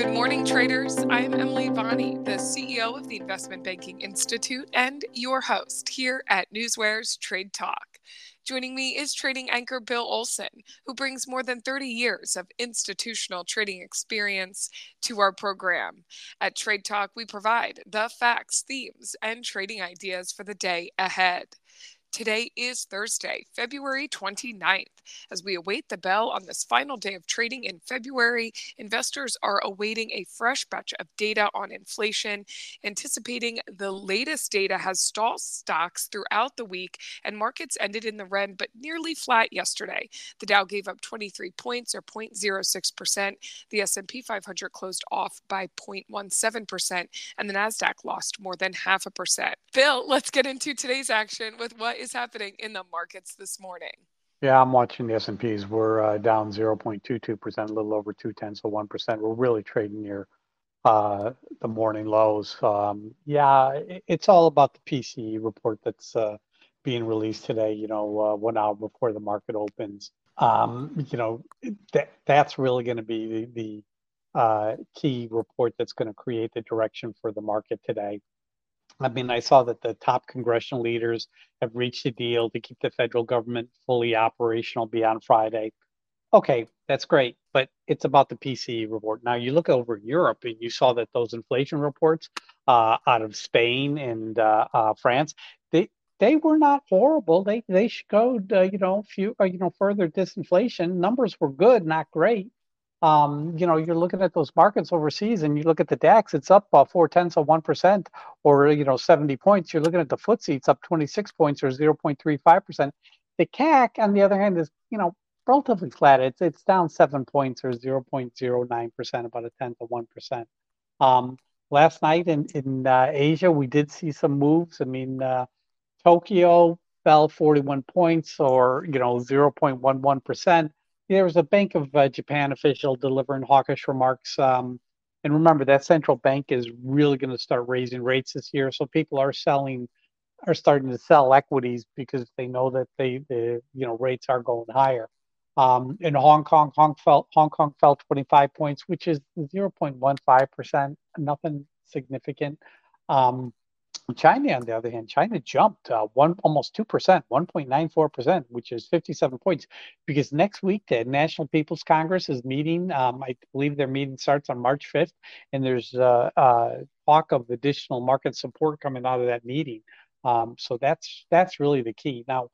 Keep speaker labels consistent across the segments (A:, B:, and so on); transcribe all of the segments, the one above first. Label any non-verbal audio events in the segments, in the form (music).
A: Good morning, traders. I am Emily Bonney, the CEO of the Investment Banking Institute and your host here at Newsware's Trade Talk. Joining me is trading anchor Bill Olson, who brings more than 30 years of institutional trading experience to our program. At Trade Talk, we provide the facts, themes, and trading ideas for the day ahead. Today is Thursday, February 29th. As we await the bell on this final day of trading in February, investors are awaiting a fresh batch of data on inflation, anticipating the latest data has stalled stocks throughout the week, and markets ended in the red but nearly flat yesterday. The Dow gave up 23 points or 0.06%. The S&P 500 closed off by 0.17%, and the Nasdaq lost more than half a percent. Bill, let's get into today's action with what is happening in the markets this morning?
B: Yeah, I'm watching the S&Ps. We're uh, down 0.22%, a little over two tenths of 1%. We're really trading near uh, the morning lows. Um, yeah, it, it's all about the PCE report that's uh, being released today, you know, uh, one hour before the market opens. Um, you know, that, that's really going to be the, the uh, key report that's going to create the direction for the market today. I mean, I saw that the top congressional leaders have reached a deal to keep the federal government fully operational beyond Friday. Okay, that's great, but it's about the PCE report. Now you look over Europe and you saw that those inflation reports uh, out of Spain and uh, uh, France, they they were not horrible. They they showed uh, you know few uh, you know further disinflation. Numbers were good, not great um, you know, you're looking at those markets overseas and you look at the DAX, it's up uh, four tenths of 1% or, you know, 70 points. You're looking at the FTSE, it's up 26 points or 0.35%. The CAC, on the other hand, is, you know, relatively flat. It's, it's down seven points or 0.09%, about a tenth of 1%. Um, last night in, in uh, Asia, we did see some moves. I mean, uh, Tokyo fell 41 points or, you know, 0.11% there was a Bank of uh, Japan official delivering hawkish remarks. Um, and remember, that central bank is really going to start raising rates this year. So people are selling, are starting to sell equities because they know that they, the you know, rates are going higher. Um, in Hong Kong, Hong, fell, Hong Kong fell 25 points, which is 0.15%, nothing significant. Um, China, on the other hand, China jumped uh, one almost two percent, one point nine four percent, which is fifty seven points. Because next week the National People's Congress is meeting. Um, I believe their meeting starts on March fifth, and there's uh, uh, talk of additional market support coming out of that meeting. Um, so that's that's really the key. Now,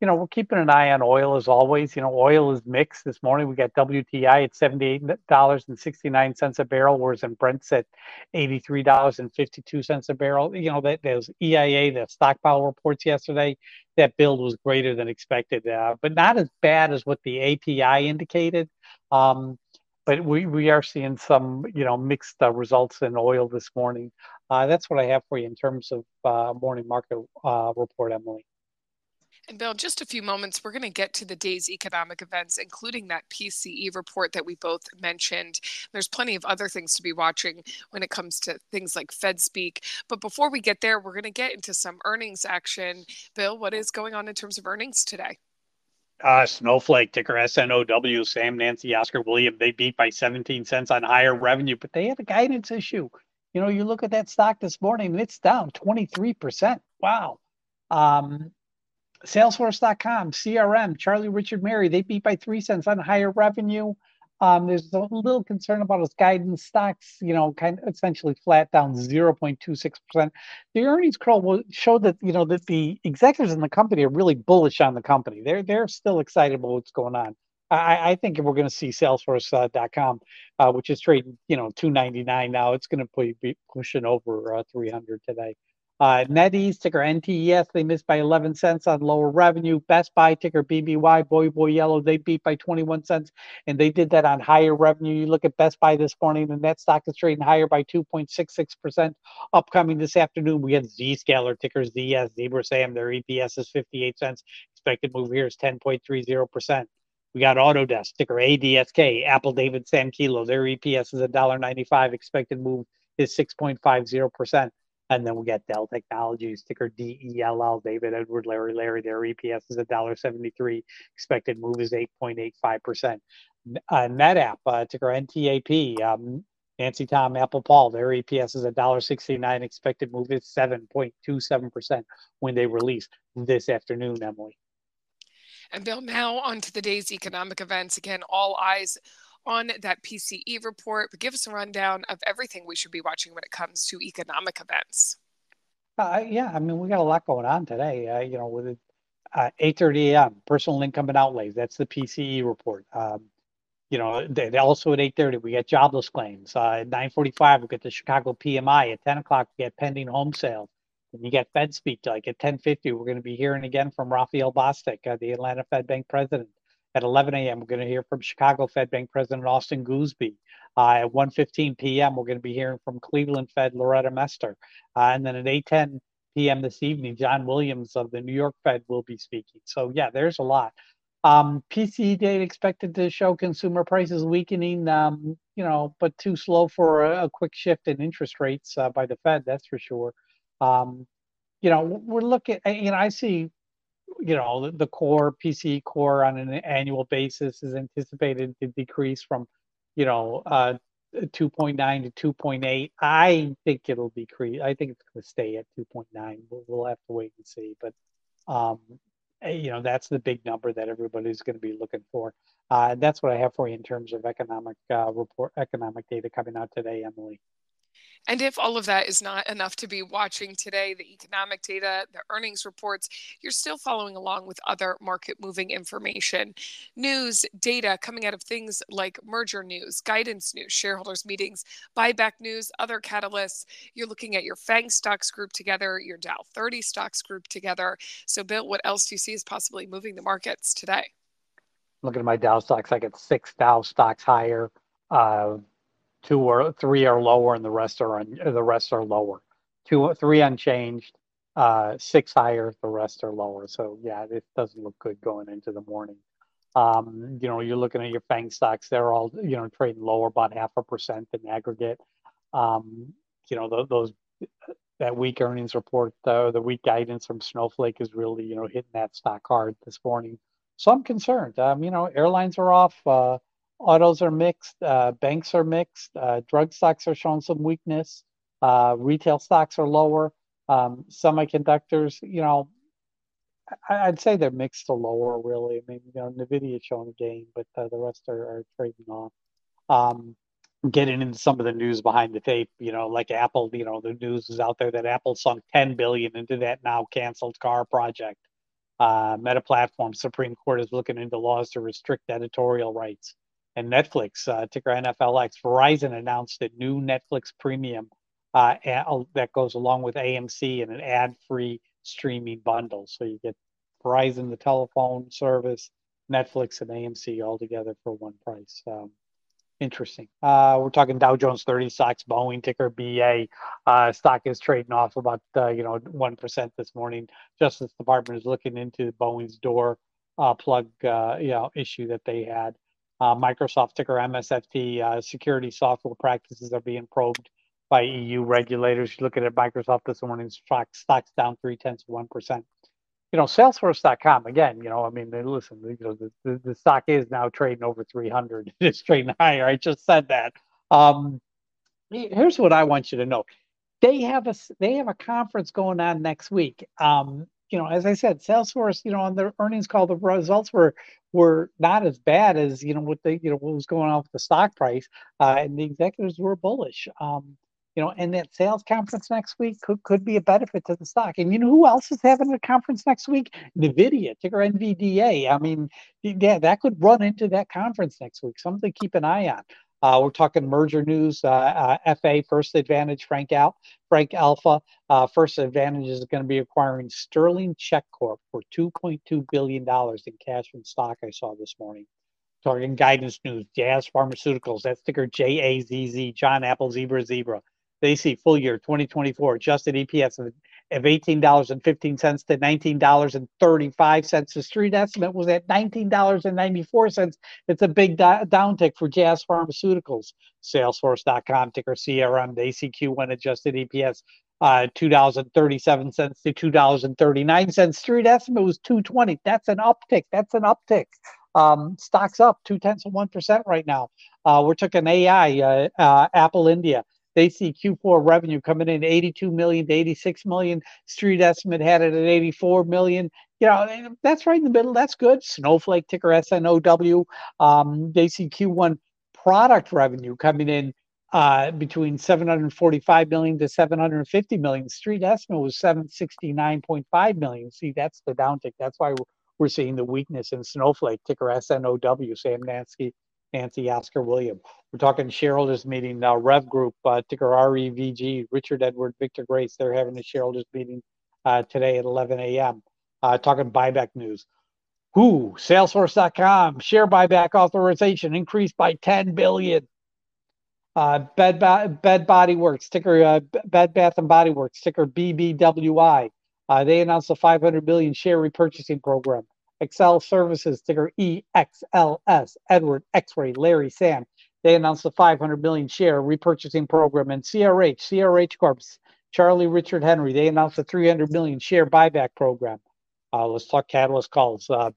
B: you know, we're keeping an eye on oil as always. You know, oil is mixed. This morning we got WTI at $78.69 a barrel, whereas in Brent's at $83.52 a barrel. You know, that those EIA, the stockpile reports yesterday, that build was greater than expected, uh, but not as bad as what the API indicated. Um, but we, we are seeing some, you know, mixed uh, results in oil this morning. Uh, that's what I have for you in terms of uh, morning market uh, report, Emily.
A: And Bill, just a few moments, we're going to get to the day's economic events, including that PCE report that we both mentioned. There's plenty of other things to be watching when it comes to things like Fed speak. But before we get there, we're going to get into some earnings action. Bill, what is going on in terms of earnings today?
B: Uh, Snowflake, ticker SNOW, Sam, Nancy, Oscar, William, they beat by 17 cents on higher revenue, but they had a guidance issue. You know, you look at that stock this morning and it's down 23%. Wow. Um, Salesforce.com, CRM, Charlie Richard Mary, they beat by three cents on higher revenue. Um, there's a little concern about his guidance stocks, you know, kind of essentially flat down 0.26%. The earnings will show that, you know, that the executives in the company are really bullish on the company. They're they're still excited about what's going on. I, I think we're going to see Salesforce.com, uh, which is trading, you know, 299 now. It's going to be pushing over uh, 300 today. Uh, NetEase, ticker NTES, they missed by 11 cents on lower revenue. Best Buy, ticker BBY, Boy Boy Yellow, they beat by 21 cents, and they did that on higher revenue. You look at Best Buy this morning, the net stock is trading higher by 2.66%. Upcoming this afternoon, we have Zscaler, ticker ZS, Zebra Sam, their EPS is 58 cents. Expected move here is 10.30%. We got Autodesk, ticker ADSK, Apple David Sam Kilo, their EPS is $1.95. Expected move is 6.50%. And then we get Dell Technologies, ticker DELL, David Edward Larry Larry. Their EPS is $1.73. Expected move is 8.85%. Uh, NetApp, uh, ticker NTAP. Um, Nancy Tom, Apple Paul, their EPS is $1.69. Expected move is 7.27% when they release this afternoon, Emily.
A: And Bill, now on to the day's economic events. Again, all eyes on that PCE report, but give us a rundown of everything we should be watching when it comes to economic events.
B: Uh, yeah, I mean, we got a lot going on today. Uh, you know, with uh, 8:30 a.m. personal income and outlays. That's the PCE report. Um, you know, they, they also at 8:30 we get jobless claims. Uh, at 9:45 we get the Chicago PMI. At 10 o'clock we get pending home sales. And you get Fed speak like at 10:50 we're going to be hearing again from Raphael Bostic, uh, the Atlanta Fed Bank president. At 11 a.m. we're going to hear from Chicago Fed Bank President Austin Goolsbee. Uh, at 1:15 p.m. we're going to be hearing from Cleveland Fed Loretta Mester. Uh, and then at 8:10 p.m. this evening, John Williams of the New York Fed will be speaking. So yeah, there's a lot. Um, PCE data expected to show consumer prices weakening, um, you know, but too slow for a, a quick shift in interest rates uh, by the Fed, that's for sure. Um, you know, we're looking, you know, I see, you know, the, core PCE core on an annual basis is anticipated to decrease from, you know, uh, 2.9 to 2.8. I think it'll decrease. I think it's going to stay at 2.9. We'll, we'll have to wait and see. But, um, eh, you know, that's the big number that everybody's going to be looking for. Uh, that's what I have for you in terms of economic uh, report, economic data coming out today, Emily.
A: And if all of that is not enough to be watching today, the economic data, the earnings reports, you're still following along with other market moving information. News, data coming out of things like merger news, guidance news, shareholders meetings, buyback news, other catalysts. You're looking at your FANG stocks group together, your Dow 30 stocks group together. So, Bill, what else do you see is possibly moving the markets today?
B: Looking at my Dow stocks, I get six Dow stocks higher. Uh, two or three are lower and the rest are un, the rest are lower. Two three unchanged uh, six higher the rest are lower. So yeah it doesn't look good going into the morning. Um, you know you're looking at your fang stocks they're all you know trading lower about half a percent in aggregate. Um, you know th- those that weak earnings report uh, the weak guidance from snowflake is really you know hitting that stock hard this morning. So i'm concerned. Um, you know airlines are off uh, autos are mixed, uh, banks are mixed, uh, drug stocks are showing some weakness, uh, retail stocks are lower, um, semiconductors, you know, I, would say they're mixed to lower, really. I mean, you know, NVIDIA showing a gain, but uh, the rest are, are trading off. Um, getting into some of the news behind the tape, you know, like Apple, you know, the news is out there that Apple sunk 10 billion into that now canceled car project. Uh, Meta Platform Supreme Court is looking into laws to restrict editorial rights and Netflix, uh, ticker NFLX. Verizon announced a new Netflix premium uh, that goes along with AMC and an ad free streaming bundle. So you get Verizon, the telephone service, Netflix, and AMC all together for one price. Um, interesting. Uh, we're talking Dow Jones 30 stocks, Boeing ticker BA. Uh, stock is trading off about uh, you know one percent this morning. Justice Department is looking into Boeing's door uh, plug uh, you know issue that they had. Uh, Microsoft ticker MSFT uh, security software practices are being probed by EU regulators. You look at Microsoft this morning, stock, stocks down three tenths of one percent. You know, Salesforce.com again. You know, I mean, listen, you know, the, the, the stock is now trading over 300. (laughs) It's trading higher. I just said that. Um, here's what I want you to know: they have a they have a conference going on next week. Um, you know, as I said, Salesforce, you know, on their earnings call, the results were were not as bad as you know what they you know what was going on with the stock price, uh, and the executives were bullish. Um, you know, and that sales conference next week could, could be a benefit to the stock. And you know who else is having a conference next week? Nvidia, ticker NVDA. I mean, yeah, that could run into that conference next week. Something to keep an eye on. Uh, we're talking merger news. Uh, uh, FA First Advantage, Frank Out, Frank Alpha. Uh, First Advantage is going to be acquiring Sterling Check Corp for 2.2 billion dollars in cash and stock. I saw this morning. Talking guidance news. Jazz Pharmaceuticals. That ticker J A Z Z. John Apple Zebra Zebra. They see full year 2024 adjusted EPS of of $18.15 to $19.35. The street estimate was at $19.94. It's a big di- downtick for Jazz Pharmaceuticals. Salesforce.com, ticker CRM, the ACQ when adjusted EPS uh, $2.37 to $2.39. Street estimate was 220. That's an uptick. That's an uptick. Um, stocks up two tenths of one percent right now. Uh, we're talking AI, uh, uh, Apple India. They see Q4 revenue coming in 82 million to 86 million. Street estimate had it at 84 million. You know, that's right in the middle. That's good. Snowflake ticker SNOW. Um, they see Q1 product revenue coming in uh, between 745 million to 750 million. Street estimate was 769.5 million. See, that's the downtick. That's why we're, seeing the weakness in Snowflake, ticker SNOW, Sam Nancy, Nancy Oscar William. We're talking shareholders meeting now. Rev Group, uh, ticker REVG, Richard Edward, Victor Grace. They're having a shareholders meeting uh, today at 11 a.m. Uh, talking buyback news. Who? Salesforce.com share buyback authorization increased by 10 billion. Uh, Bed, Bed Body Works ticker uh, Bed Bath and Body Works ticker BBWI. Uh, they announced a 500 million share repurchasing program. Excel Services ticker EXLS. Edward X-Ray Larry Sam they announced a 500 million share repurchasing program. And CRH, CRH Corp, Charlie Richard Henry, they announced a 300 million share buyback program. Uh, let's talk catalyst calls. Uh,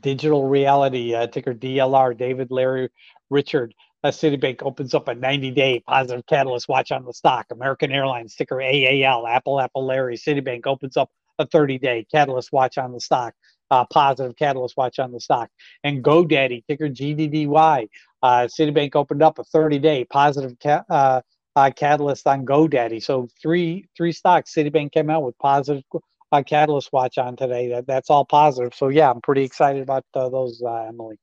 B: Digital Realty, uh, ticker DLR, David Larry Richard. Uh, Citibank opens up a 90 day positive catalyst watch on the stock. American Airlines, ticker AAL, Apple, Apple Larry. Citibank opens up a 30 day catalyst watch on the stock uh, positive catalyst watch on the stock. And GoDaddy, ticker GDDY, uh, Citibank opened up a 30 day positive ca- uh, uh, catalyst on GoDaddy. So three three stocks Citibank came out with positive uh, catalyst watch on today. That that's all positive. So yeah, I'm pretty excited about uh, those, uh, Emily.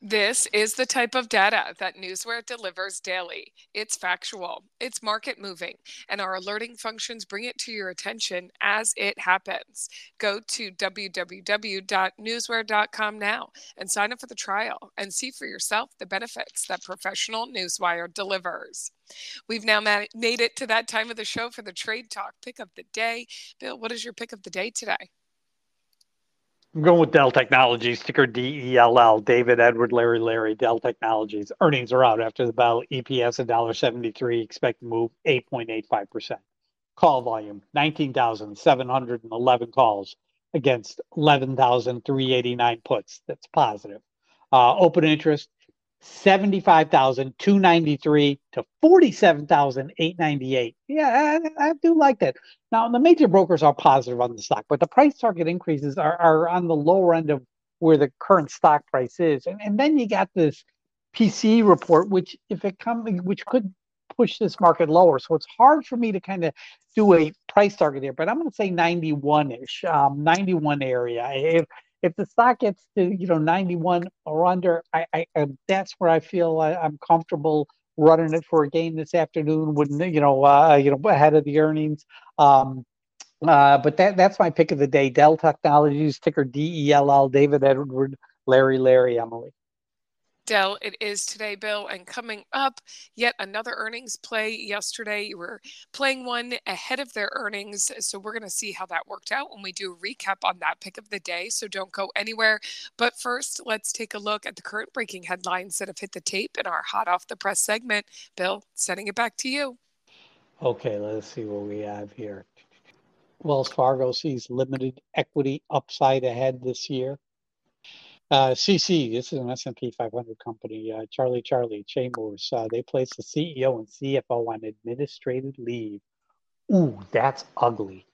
A: This is the type of data that Newsware delivers daily. It's factual, it's market moving, and our alerting functions bring it to your attention as it happens. Go to www.newsware.com now and sign up for the trial and see for yourself the benefits that professional Newsware delivers. We've now made it to that time of the show for the Trade Talk pick of the day. Bill, what is your pick of the day today?
B: I'm going with Dell Technologies, ticker DELL. David, Edward, Larry, Larry, Dell Technologies. Earnings are out after the bell. EPS $1.73. Expect move 8.85%. Call volume 19,711 calls against 11,389 puts. That's positive. Uh, open interest 75,293 to 47,898. Yeah, I, I, do like that. Now, the major brokers are positive on the stock, but the price target increases are, are on the lower end of where the current stock price is. And, and then you got this PCE report, which if it comes, which could push this market lower. So it's hard for me to kind of do a price target here, but I'm going to say 91 ish, um, 91 area. If if the stock gets to you know 91 or under, I, I, I that's where I feel I, am comfortable running it for a game this afternoon. Wouldn't you know uh, you know ahead of the earnings. Um, uh, but that that's my pick of the day. Dell Technologies, ticker DELL. David Edward, Larry, Larry, Emily.
A: Dell, it is today, Bill. And coming up, yet another earnings play yesterday. You were playing one ahead of their earnings. So we're going to see how that worked out when we do a recap on that pick of the day. So don't go anywhere. But first, let's take a look at the current breaking headlines that have hit the tape in our hot off the press segment. Bill, sending it back to you.
B: Okay, let's see what we have here. Wells Fargo sees limited equity upside ahead this year. Uh, CC, this is an S&P 500 company. Uh, Charlie Charlie Chemours, uh, they placed the CEO and CFO on administrative leave. Ooh, that's ugly.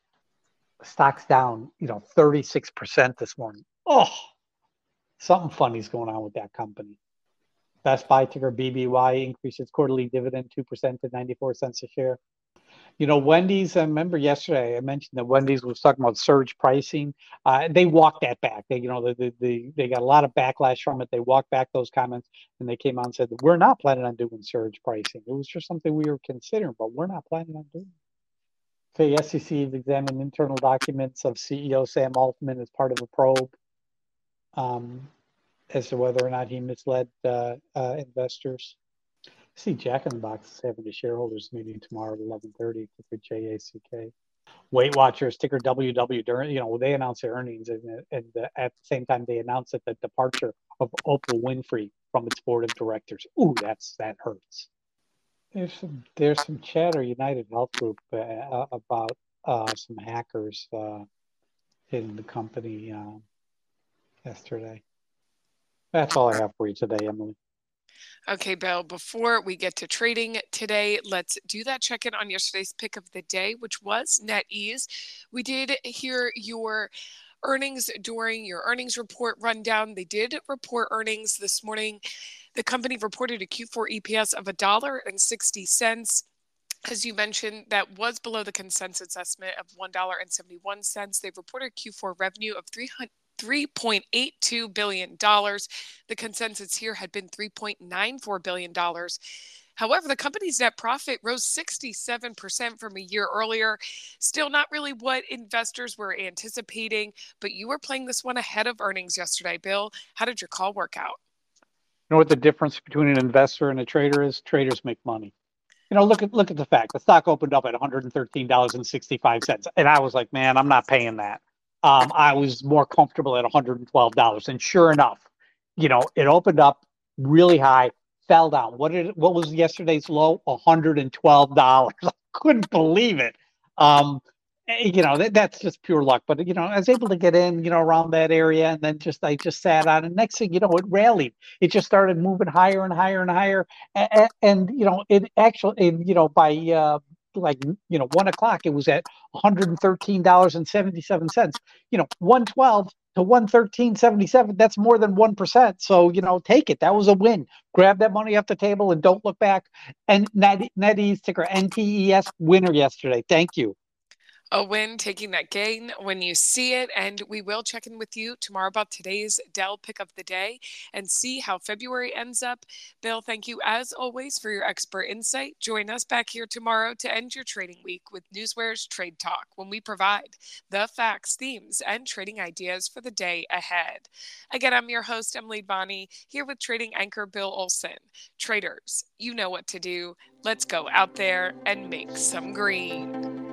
B: Stock's down, you know, 36% this morning. Oh, something funny's going on with that company. Best Buy ticker BBY increases quarterly dividend 2% to 94 cents a share you know, Wendy's, I remember yesterday I mentioned that Wendy's was talking about surge pricing. Uh, they walked that back. They, you know, the, the, the, they got a lot of backlash from it. They walked back those comments and they came out and said, we're not planning on doing surge pricing. It was just something we were considering, but we're not planning on doing. Okay, SEC has examined internal documents of CEO Sam Altman as part of a probe um, as to whether or not he misled uh, uh, investors see Jack in the Box is having a shareholders meeting tomorrow at 11:30 for JACK. Weight Watchers, ticker WW, during you know they announced their earnings, and, and the, at the same time they announced that the departure of Oprah Winfrey from its board of directors. Ooh, that's that hurts. There's some there's some chatter United Health Group uh, about uh, some hackers uh, in the company uh, yesterday. That's all I have for you today, Emily.
A: Okay, Bill, before we get to trading today, let's do that check in on yesterday's pick of the day, which was NetEase. We did hear your earnings during your earnings report rundown. They did report earnings this morning. The company reported a Q4 EPS of $1.60. As you mentioned, that was below the consensus estimate of $1.71. They reported Q4 revenue of 300 $3.82 billion. The consensus here had been $3.94 billion. However, the company's net profit rose 67% from a year earlier. Still not really what investors were anticipating, but you were playing this one ahead of earnings yesterday, Bill. How did your call work out?
B: You know what the difference between an investor and a trader is? Traders make money. You know, look at look at the fact the stock opened up at $113.65, and I was like, man, I'm not paying that um, I was more comfortable at $112. And sure enough, you know, it opened up really high, fell down. What did what was yesterday's low? $112. (laughs) I couldn't believe it. Um, eh, you know, that, that's just pure luck. But you know, I was able to get in, you know, around that area, and then just I just sat on. it. next thing you know, it rallied. It just started moving higher and higher and higher. And, and you know, it actually, you know, by uh, like you know one o'clock it was at $113.77 you know 112 to 113.77 that's more than 1% so you know take it. That was a win. Grab that money off the table and don't look back. And net, NetEase ticker NTES winner yesterday. Thank you
A: a win, taking that gain when you see it. And we will check in with you tomorrow about today's Dell pick of the day and see how February ends up. Bill, thank you as always for your expert insight. Join us back here tomorrow to end your trading week with Newsware's Trade Talk when we provide the facts, themes, and trading ideas for the day ahead. Again, I'm your host, Emily Bonney, here with trading anchor Bill Olson. Traders, you know what to do. Let's go out there and make some green.